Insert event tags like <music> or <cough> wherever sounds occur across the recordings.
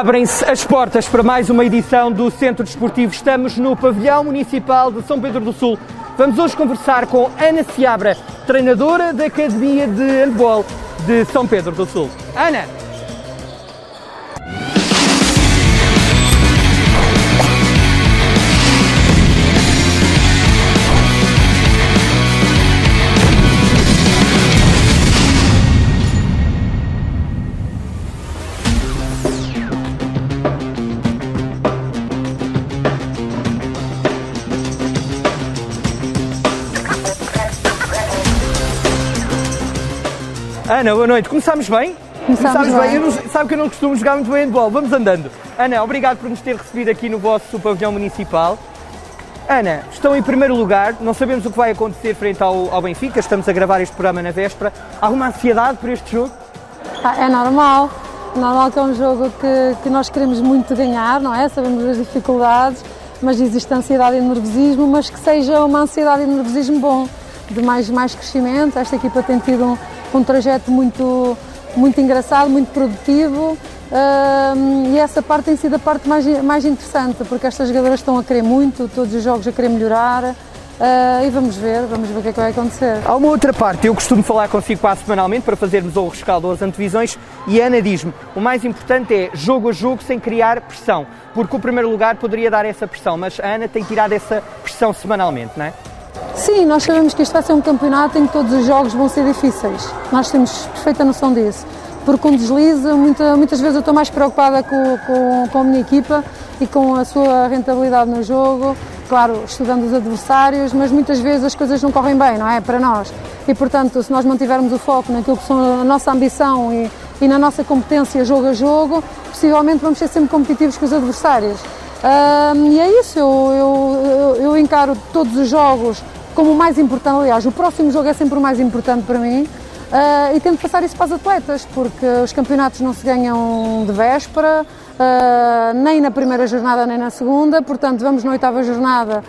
Abrem-se as portas para mais uma edição do Centro Desportivo. Estamos no Pavilhão Municipal de São Pedro do Sul. Vamos hoje conversar com Ana Seabra, treinadora da Academia de Handball de São Pedro do Sul. Ana, Ana, boa noite. Começámos bem? Começámos bem. Não, sabe que eu não costumo jogar muito bem handball. Vamos andando. Ana, obrigado por nos ter recebido aqui no vosso pavilhão municipal. Ana, estão em primeiro lugar, não sabemos o que vai acontecer frente ao, ao Benfica, estamos a gravar este programa na véspera. Alguma ansiedade por este jogo? Ah, é normal, normal que é um jogo que, que nós queremos muito ganhar, não é? Sabemos as dificuldades, mas existe ansiedade e nervosismo, mas que seja uma ansiedade e nervosismo bom, de mais, mais crescimento. Esta equipa tem tido um, um trajeto muito, muito engraçado, muito produtivo. e essa parte tem sido a parte mais, mais interessante, porque estas jogadoras estão a querer muito, todos os jogos a querer melhorar. Uh, e vamos ver, vamos ver o que é que vai acontecer. Há uma outra parte, eu costumo falar consigo quase semanalmente para fazermos o rescaldo às antevisões e a Ana diz-me, o mais importante é jogo a jogo sem criar pressão, porque o primeiro lugar poderia dar essa pressão, mas a Ana tem tirado essa pressão semanalmente, não é? Sim, nós sabemos que isto vai ser um campeonato em que todos os jogos vão ser difíceis. Nós temos perfeita noção disso. Porque com deslize, muita, muitas vezes eu estou mais preocupada com, com, com a minha equipa e com a sua rentabilidade no jogo, claro, estudando os adversários, mas muitas vezes as coisas não correm bem, não é? Para nós. E portanto, se nós mantivermos o foco naquilo que são a nossa ambição e, e na nossa competência jogo a jogo, possivelmente vamos ser sempre competitivos com os adversários. Um, e é isso, eu, eu, eu, encaro todos os jogos como o mais importante. Aliás, o próximo jogo é sempre o mais importante para mim. Uh, e tento passar isso para as atletas, porque os campeonatos não se ganham de véspera, uh, nem na primeira jornada nem na segunda, portanto, vamos na oitava jornada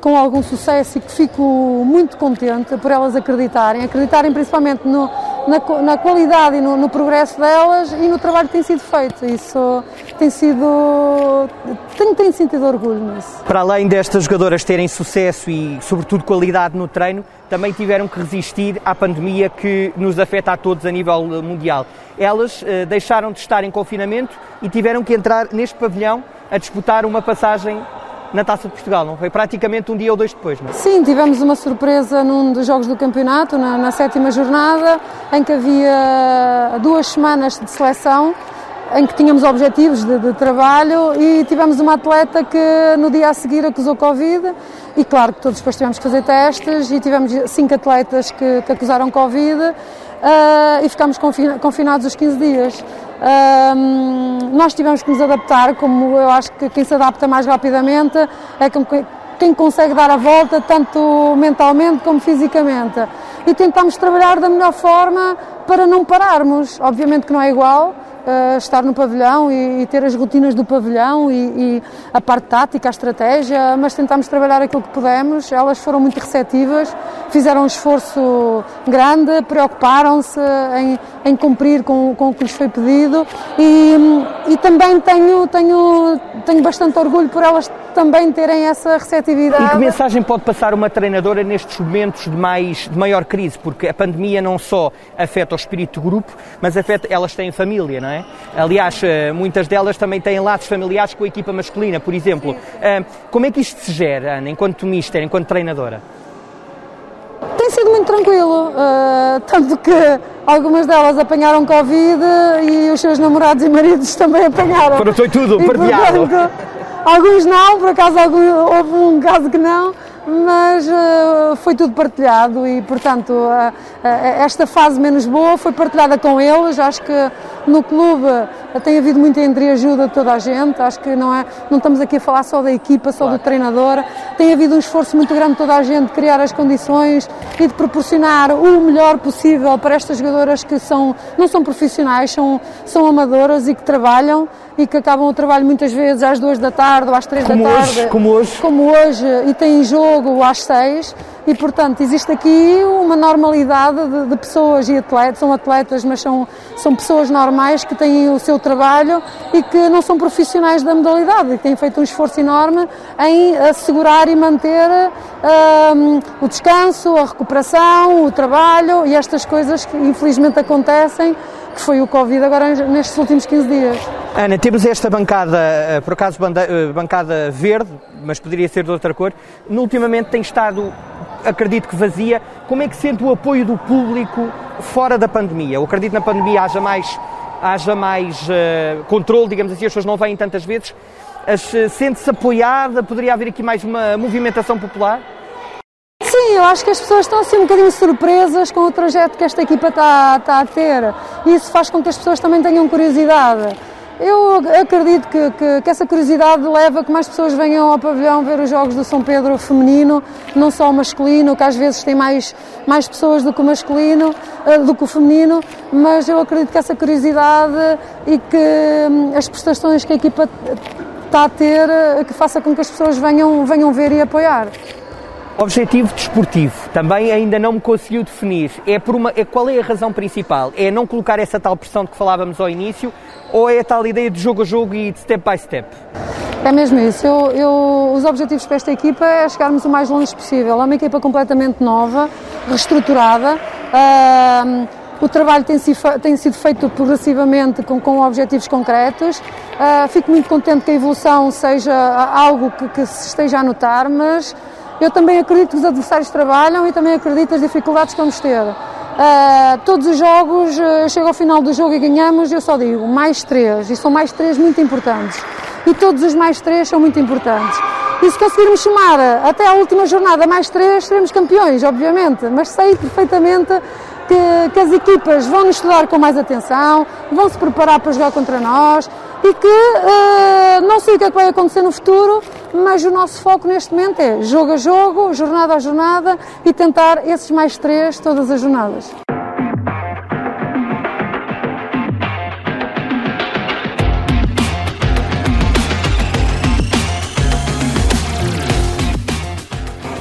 com algum sucesso e que fico muito contente por elas acreditarem, acreditarem principalmente no, na, na, qualidade e no, no, progresso delas e no trabalho que tem sido feito. Isso tem sido. Tenho, tenho sentido orgulho nisso. Para além destas jogadoras terem sucesso e, sobretudo, qualidade no treino, também tiveram que resistir à pandemia que nos afeta a todos a nível mundial. Elas eh, deixaram de estar em confinamento e tiveram que entrar neste pavilhão a disputar uma passagem na Taça de Portugal, não foi? Praticamente um dia ou dois depois, não é? Sim, tivemos uma surpresa num dos jogos do campeonato, na, na sétima jornada, em que havia duas semanas de seleção em que tínhamos objetivos de, de, trabalho e tivemos uma atleta que no dia a seguir acusou Covid e claro que todos depois tivemos que fazer testes e tivemos cinco atletas que, que acusaram Covid uh, e ficámos confinados os 15 dias. Nós tivemos que nos adaptar, como eu acho que quem se adapta mais rapidamente é quem consegue dar a volta, tanto mentalmente como fisicamente. E tentamos trabalhar da melhor forma para não pararmos. Obviamente que não é igual, uh, estar no pavilhão e, e, ter as rotinas do pavilhão e, e, a parte tática, a estratégia, mas tentámos trabalhar aquilo que pudemos. Elas foram muito receptivas, fizeram um esforço grande, preocuparam-se em, em, cumprir com, com o que lhes foi pedido e, e também tenho, tenho, tenho bastante orgulho por elas também terem essa receptividade. E que mensagem pode passar uma treinadora nestes momentos de, mais, de maior crise? Porque a pandemia não só afeta o espírito de grupo, mas afeta, elas têm família, não é? Aliás, eh, muitas delas também têm laços familiares com a equipa masculina, por exemplo. Sim. Eh, como é que isto se gera, Ana, enquanto mister, enquanto treinadora? Tem sido muito tranquilo, uh, tanto que algumas delas apanharam Covid e os seus namorados e maridos também apanharam. Foi tudo partilhado. Alguns não, por acaso algum, houve um caso que não, mas uh, foi tudo partilhado e, portanto, uh, uh, esta fase menos boa foi partilhada com eles. Acho que no clube tem havido muita entreajuda de toda a gente. Acho que não, é, não estamos aqui a falar só da equipa, só claro. do treinador. Tem havido um esforço muito grande de toda a gente de criar as condições e de proporcionar o melhor possível para estas jogadoras que são, não são profissionais, são, são amadoras e que trabalham e que acabam o trabalho muitas vezes às duas da tarde ou às três como da tarde. Hoje, como hoje. Como hoje, e têm jogo às seis. E, portanto, existe aqui uma normalidade de, de, pessoas e atletas, são atletas, mas são, são pessoas normais que têm o seu trabalho e que não são profissionais da modalidade e têm feito um esforço enorme em assegurar e manter um, o descanso, a recuperação, o trabalho e estas coisas que infelizmente acontecem que foi o Covid agora nestes últimos 15 dias. Ana, temos esta bancada, eh, por acaso eh, bancada verde, mas poderia ser de outra cor, ultimamente tem estado, acredito que vazia. Como é que sente o apoio do público fora da pandemia? Eu acredito que na pandemia haja mais, haja mais uh, controle, digamos assim, as pessoas não vêm tantas vezes. Uh, Sente-se apoiada? Poderia haver aqui mais uma movimentação popular? Sim, eu acho que as pessoas estão assim um bocadinho surpresas com o trajeto que esta equipa está, está a ter. Isso faz com que as pessoas também tenham curiosidade. Eu acredito que, que, que, essa curiosidade leva a que mais pessoas venham ao pavilhão ver os Jogos do São Pedro feminino, não só o masculino, que às vezes tem mais, mais pessoas do que o masculino, eh, do que o feminino, mas eu acredito que essa curiosidade e que hum, as prestações que a equipa está a ter, eh, que faça com que as pessoas venham, venham ver e apoiar. Objetivo desportivo, também ainda não me conseguiu definir. É por uma, é, qual é a razão principal? É não colocar essa tal pressão de que falávamos ao início ou é a tal ideia de jogo a jogo e de step by step? É mesmo isso. Eu, eu, os objetivos para esta equipa é chegarmos o mais longe possível. É uma equipa completamente nova, reestruturada. Uh, o trabalho tem, tem, sido feito progressivamente com, com objetivos concretos. Uh, fico muito contente que a evolução seja algo que, que se esteja a notar, mas eu também acredito que os adversários trabalham e também acredito nas dificuldades que vamos ter. Uh, todos os jogos, uh, chega ao final do jogo e ganhamos, eu só digo mais três, e são mais três muito importantes. E todos os mais três são muito importantes. E se conseguirmos chamar até à última jornada mais três, seremos campeões, obviamente, mas sei perfeitamente que, que as equipas vão nos estudar com mais atenção, vão se preparar para jogar contra nós e que uh, não sei o que é que vai acontecer no futuro, mas o nosso foco neste momento é jogo a jogo, jornada a jornada e tentar esses mais três todas as jornadas.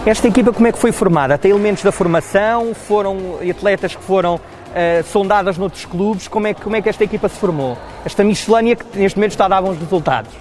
Esta equipa como é que foi formada? Tem elementos da formação? Foram atletas que foram uh, sondadas noutros clubes. Como é, como é que esta equipa se formou? Esta miscelânea que neste momento está a dar bons resultados.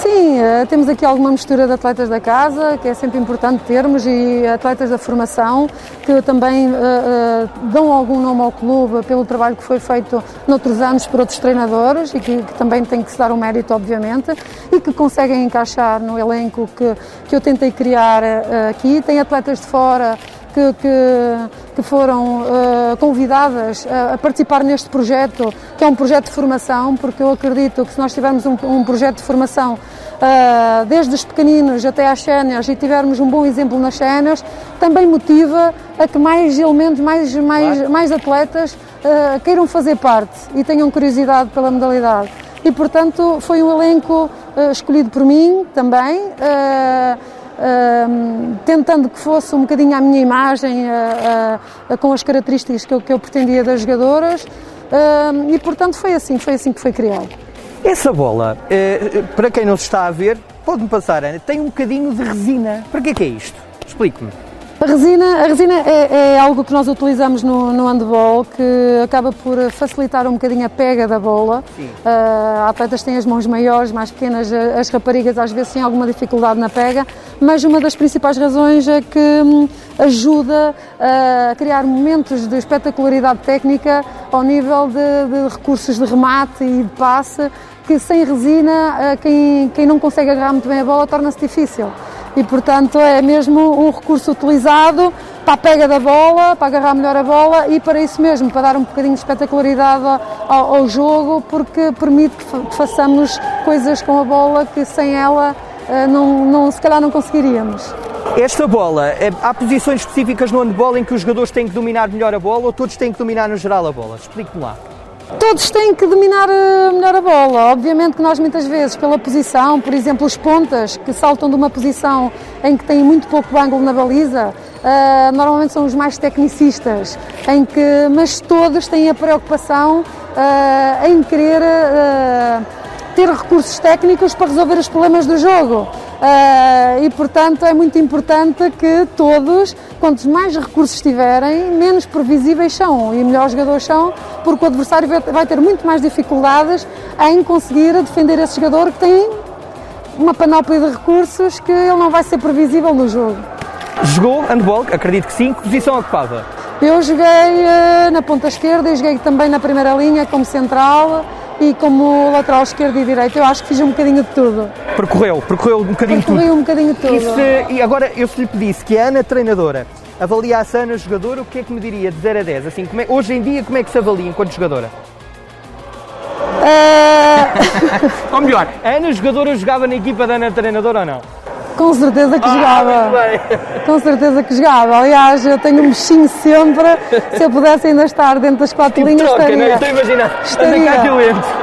Sim, uh, temos aqui alguma mistura de atletas da casa, que é sempre importante termos, e atletas da formação, que também uh, dão algum nome ao clube pelo trabalho que foi feito noutros anos por outros treinadores e que, que também tem que se dar o um mérito, obviamente, e que conseguem encaixar no elenco que, que eu tentei criar aqui. Tem atletas de fora que, que, que foram uh, convidadas a, a, participar neste projeto, que é um projeto de formação, porque eu acredito que se nós tivermos um, um projeto de formação uh, desde os pequeninos até às séniores e tivermos um bom exemplo nas séniores, também motiva a que mais elementos, mais, mais, mais atletas uh, queiram fazer parte e tenham curiosidade pela modalidade. E, portanto, foi um elenco escolhido por mim também tentando que fosse um bocadinho a minha imagem, com as características que eu, que eu pretendia das jogadoras, e portanto foi assim, foi assim que foi criado. Essa bola, eh, para quem não se está a ver, pode-me passar, Ana, tem um bocadinho de resina. Para que é, que é isto? Explique-me. A resina, a resina é, é, algo que nós utilizamos no, no handball que acaba por facilitar um bocadinho a pega da bola. Uh, atletas têm as mãos maiores, mais pequenas, as raparigas às vezes têm alguma dificuldade na pega, mas uma das principais razões é que hum, ajuda a criar momentos de espetacularidade técnica ao nível de, de recursos de remate e de passe que sem resina quem, quem não consegue agarrar muito bem a bola torna-se difícil e, portanto, é mesmo um recurso utilizado para a pega da bola, para agarrar melhor a bola e para isso mesmo, para dar um bocadinho de espetacularidade ao, ao jogo, porque permite que façamos coisas com a bola que sem ela eh, não, não, se calhar não conseguiríamos. Esta bola, eh, há posições específicas no handball em que os jogadores têm que dominar melhor a bola ou todos têm que dominar no geral a bola? Explique-me lá. Todos têm que dominar eh, melhor a bola. Obviamente que nós muitas vezes, pela posição, por exemplo, os pontas que saltam de uma posição em que têm muito pouco ângulo na baliza, uh, normalmente são os mais tecnicistas, em que, mas todos têm a preocupação uh, em querer uh, ter recursos técnicos para resolver os problemas do jogo. E portanto é muito importante que todos, quantos mais recursos tiverem, menos previsíveis são e melhores jogadores são, porque o adversário vai ter muito mais dificuldades em conseguir defender esse jogador que tem uma panóplia de recursos que ele não vai ser previsível no jogo. Jogou handball, acredito que sim, que posição ocupava? Eu joguei uh, na ponta esquerda e joguei também na primeira linha como central e como lateral esquerdo e direito. Eu acho que fiz um bocadinho de tudo. Percorreu, percorreu um bocadinho Percorreu tudo. um bocadinho de tudo. E, se, e, agora, eu se lhe pedisse que a Ana, treinadora, avaliasse a Ana jogadora, o que é que me diria de 0 a 10? Assim, é, hoje em dia, como é que se avalia enquanto jogadora? Uh... <laughs> ou melhor, a Ana jogadora jogava na equipa da Ana treinadora ou não? Com certeza que ah, jogava. Com certeza que jogava. Aliás, eu tenho um bichinho sempre. Se eu pudesse ainda estar dentro das quatro tipo linhas, troca, estaria. Não, estou a imaginar. Estaria.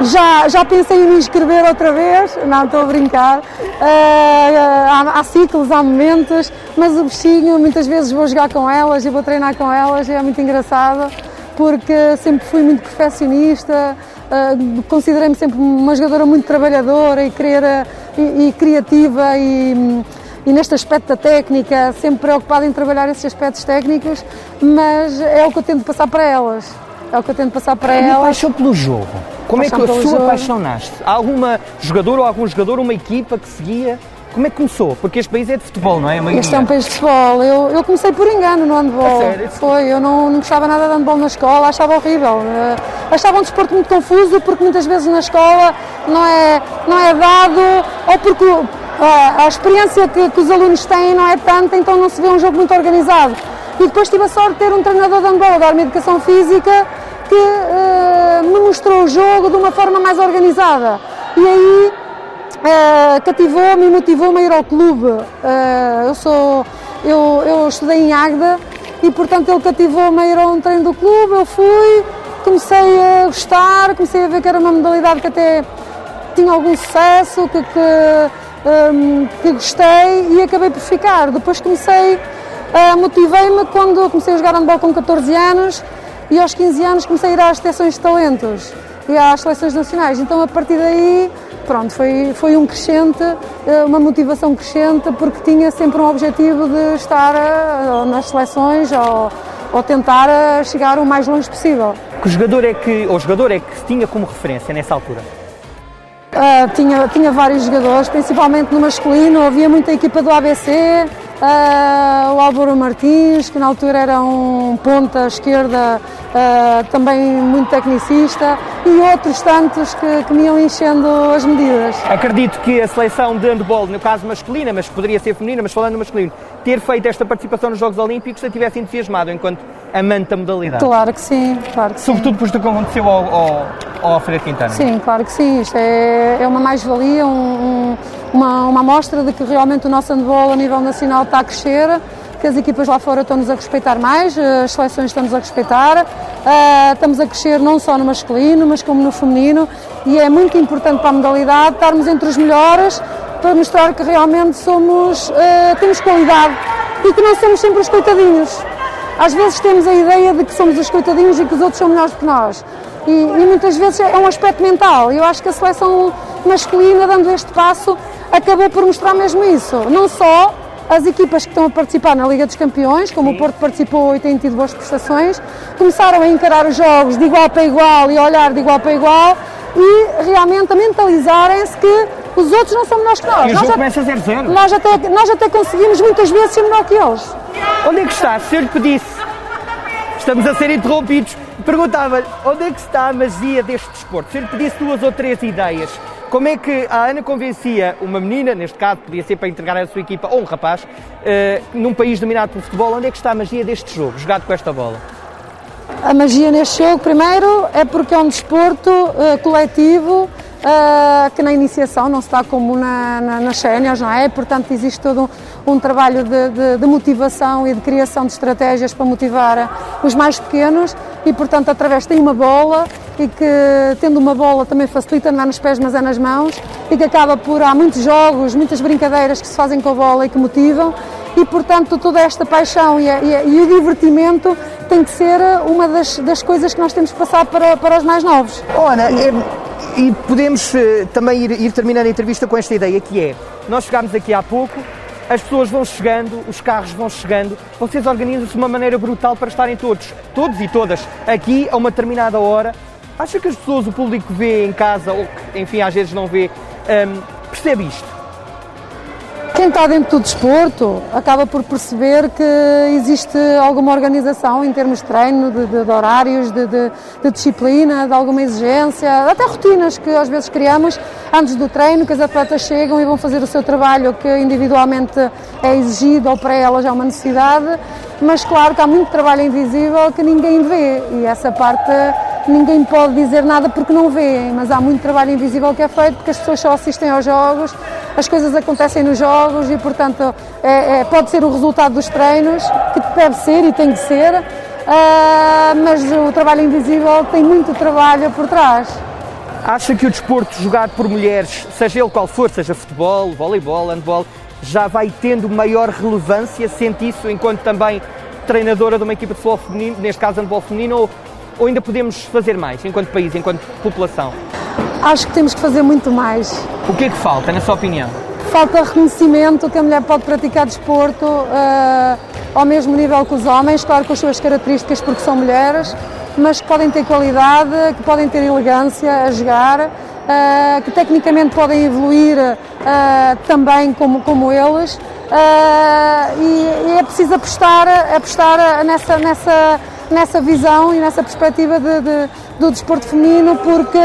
Já, já pensei em me inscrever outra vez. Não, estou a brincar. Uh, há, há, ciclos, há momentos, mas o bichinho, muitas vezes vou jogar com elas e vou treinar com elas. E é muito engraçado porque sempre fui muito perfeccionista. Uh, considerei-me sempre uma jogadora muito trabalhadora e, querer, e, e criativa e, e, neste aspecto da técnica, sempre preocupada em trabalhar esses aspectos técnicos, mas é o que eu tento passar para elas. É o que eu tento passar para é elas. paixão pelo jogo. Como paixão é que a sua jogo. paixão nasce? Há alguma jogadora ou algum jogador, uma equipa que seguia? Como é que começou? Porque este país é de futebol, não é? Este é um país de futebol. Eu, eu comecei por engano no handball. sério? Foi, eu não, não gostava nada de handball na escola, achava horrível. Uh, achava um desporto muito confuso porque muitas vezes na escola não é, não é dado, ou porque uh, a experiência que, que, os alunos têm não é tanta, então não se vê um jogo muito organizado. E depois tive a sorte de ter um treinador de handball a dar-me educação física que uh, me mostrou o jogo de uma forma mais organizada. E aí uh, cativou-me e motivou-me a ir ao clube. Uh, eu, sou, eu, eu estudei em Agda e, portanto, ele cativou-me a ir a um treino do clube. Eu fui, comecei a gostar, comecei a ver que era uma modalidade que até tinha algum sucesso, que, que, um, que gostei e acabei por ficar. Depois comecei, uh, motivei-me quando comecei a jogar handball com 14 anos e aos 15 anos comecei a ir às seleções de talentos e às seleções nacionais. Então, a partir daí, pronto, foi, foi um crescente, eh, uma motivação crescente, porque tinha sempre um objetivo de estar eh, nas seleções ou, ou tentar eh, chegar o mais longe possível. Que jogador é que, ou jogador é que tinha como referência nessa altura? Uh, tinha, tinha vários jogadores, principalmente no masculino, havia muita equipa do ABC, uh, o Álvaro Martins, que na altura era um ponta esquerda uh, também muito tecnicista, e outros tantos que, que me iam enchendo as medidas. Acredito que a seleção de handball, no caso masculina, mas poderia ser feminina, mas falando no masculino, ter feito esta participação nos Jogos Olímpicos a tivesse entusiasmado enquanto amante da modalidade. Claro que sim, claro que Sobretudo depois do que aconteceu ao, ao, ao Alfredo Quintana. Sim, claro que sim. Isto é, é uma mais-valia, um, um, uma, uma amostra de que realmente o nosso handball a nível nacional está a crescer que as equipas lá fora estão-nos a respeitar mais, eh, as seleções estamos a respeitar, uh, estamos a crescer não só no masculino, mas como no feminino e é muito importante para a modalidade estarmos entre os melhores para mostrar que realmente somos, uh, temos qualidade e que não somos sempre os coitadinhos. Às vezes temos a ideia de que somos os coitadinhos e que os outros são melhores que nós. E, e muitas vezes é um aspecto mental. Eu acho que a seleção masculina, dando este passo, acabou por mostrar mesmo isso. Não só as equipas que estão a participar na Liga dos Campeões, como Sim. o Porto participou e tem tido boas prestações, começaram a encarar os jogos de igual para igual e a olhar de igual para igual e realmente a mentalizarem-se que os outros não são melhores que nós. E o nós jogo começa a 0-0. Nós até, nós até conseguimos muitas vezes ser melhor que eles. Onde é que está? Se eu lhe pedisse, estamos a ser interrompidos, perguntava-lhe onde é que está a magia deste desporto? Se eu lhe pedisse duas ou três ideias como é que a Ana convencia uma menina, neste caso podia ser para entregar a sua equipa, ou um rapaz, uh, num país dominado pelo futebol, onde é que está a magia deste jogo, jogado com esta bola? A magia neste jogo, primeiro, é porque é um desporto uh, coletivo uh, que na iniciação não se dá como na, na, nas séniores, não é? Portanto, existe todo um, um trabalho de, de, de, motivação e de criação de estratégias para motivar os mais pequenos e, portanto, através tem uma bola e que, tendo uma bola, também facilita é nos pés, mas é nas mãos e que acaba por. Há muitos jogos, muitas brincadeiras que se fazem com a bola e que motivam e, portanto, toda esta paixão e, e, e o divertimento tem que ser uma das, das, coisas que nós temos que passar para, para os mais novos. É E podemos uh, também ir, ir terminando a entrevista com esta ideia que é, nós chegámos aqui há pouco, as pessoas vão chegando, os carros vão chegando, vocês organizam-se de uma maneira brutal para estarem todos, todos e todas, aqui a uma determinada hora. Acha que as pessoas, o público vê em casa, ou que, enfim, às vezes não vê, um, percebe isto? Quem está dentro do desporto acaba por perceber que existe alguma organização em termos de treino, de, de, de horários, de, de, disciplina, de alguma exigência, até rotinas que às vezes criamos antes do treino, que as atletas chegam e vão fazer o seu trabalho que individualmente é exigido ou para elas é uma necessidade, mas claro que há muito trabalho invisível que ninguém vê e essa parte ninguém pode dizer nada porque não vê, mas há muito trabalho invisível que é feito porque as pessoas só assistem aos jogos, as coisas acontecem nos jogos e, portanto, é, é, pode ser o resultado dos treinos, que deve ser e tem que ser, uh, mas o trabalho invisível tem muito trabalho por trás. Acha que o desporto jogado por mulheres, seja ele qual for, seja futebol, voleibol, handball, já vai tendo maior relevância? Sente isso enquanto também treinadora de uma equipa de futebol feminino, neste caso handball feminino, ou ou ainda podemos fazer mais enquanto país, enquanto população? Acho que temos que fazer muito mais. O que é que falta, na sua opinião? Falta reconhecimento que a mulher pode praticar desporto uh, ao mesmo nível que os homens, claro com as suas características porque são mulheres, mas que podem ter qualidade, que podem ter elegância a jogar, uh, que tecnicamente podem evoluir uh, também como, como eles. E, e, é preciso apostar, apostar nessa, nessa nessa visão e nessa perspectiva de, de, do desporto feminino, porque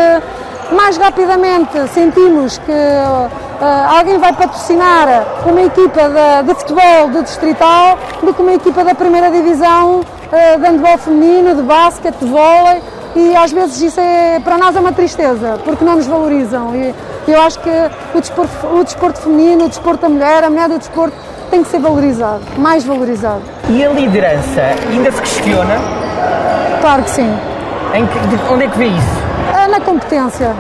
mais rapidamente sentimos que uh, alguém vai patrocinar uma equipa de, de, futebol do distrital do que uma equipa da primeira divisão uh, de handball feminino, de basquete, de vôlei e às vezes isso é, para nós é uma tristeza, porque não nos valorizam e eu acho que o desporto, o desporto feminino, o desporto da mulher, a mulher do desporto tem que ser valorizado, mais valorizado. E a liderança ainda se questiona? Claro que sim. Que, onde é que vê isso? Competência.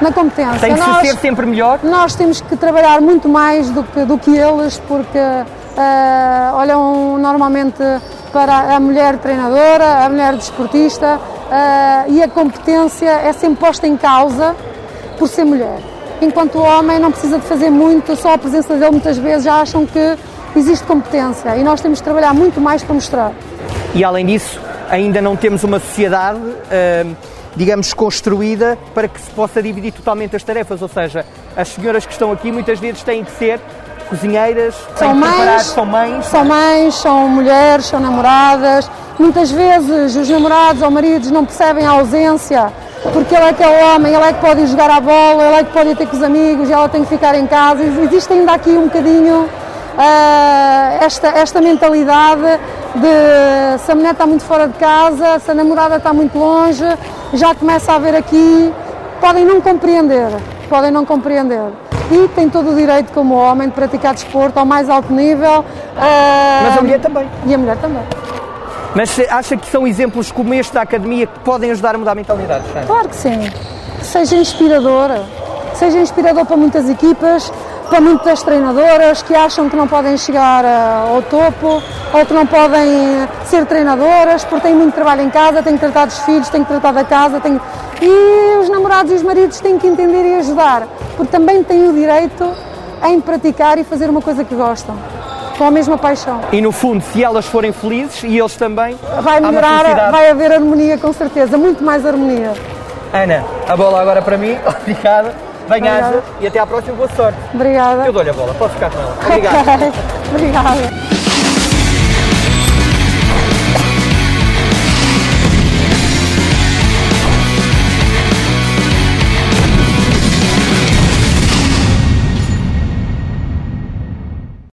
Na competência. Tem que nós, ser sempre melhor? Nós temos que trabalhar muito mais do que, do que eles, porque uh, olham normalmente para a mulher treinadora, a mulher desportista, uh, e a competência é sempre posta em causa por ser mulher enquanto o homem não precisa de fazer muito, só a presença dele muitas vezes já acham que existe competência e nós temos de trabalhar muito mais para mostrar. E além disso, ainda não temos uma sociedade, hum, digamos, construída para que se possa dividir totalmente as tarefas, ou seja, as senhoras que estão aqui muitas vezes têm que ser cozinheiras, são mães, são mães, são mães, são mulheres, são namoradas. Muitas vezes os namorados ou maridos não percebem a ausência porque ele é que é o homem, ele é que pode ir jogar a bola, ele é que pode ir ter com os amigos, ela tem que ficar em casa. Existe ainda aqui um bocadinho uh, esta, esta mentalidade de se a mulher está muito fora de casa, se a namorada está muito longe, já começa a haver aqui, podem não compreender, podem não compreender. E tem todo o direito, como homem, de praticar desporto ao mais alto nível. Uh, Mas a mulher também. E a mulher também. Mas acha que são exemplos como este da academia que podem ajudar a mudar a mentalidade? Claro que sim. Seja inspiradora. Seja inspirador para muitas equipas, para muitas treinadoras que acham que não podem chegar uh, ao topo ou que não podem ser treinadoras porque têm muito trabalho em casa, têm que tratar dos filhos, têm que tratar da casa. Têm... E os namorados e os maridos têm que entender e ajudar, porque também têm o direito em praticar e fazer uma coisa que gostam com a mesma paixão. E no fundo, se elas forem felizes e eles também, vai melhorar, vai haver harmonia com certeza, muito mais harmonia. Ana, a bola agora para mim, <laughs> obrigada. Bem-aja e até à próxima, boa sorte. Obrigada. Eu dou-lhe a bola, posso ficar com ela. Obrigado. Okay. <laughs> Obrigada.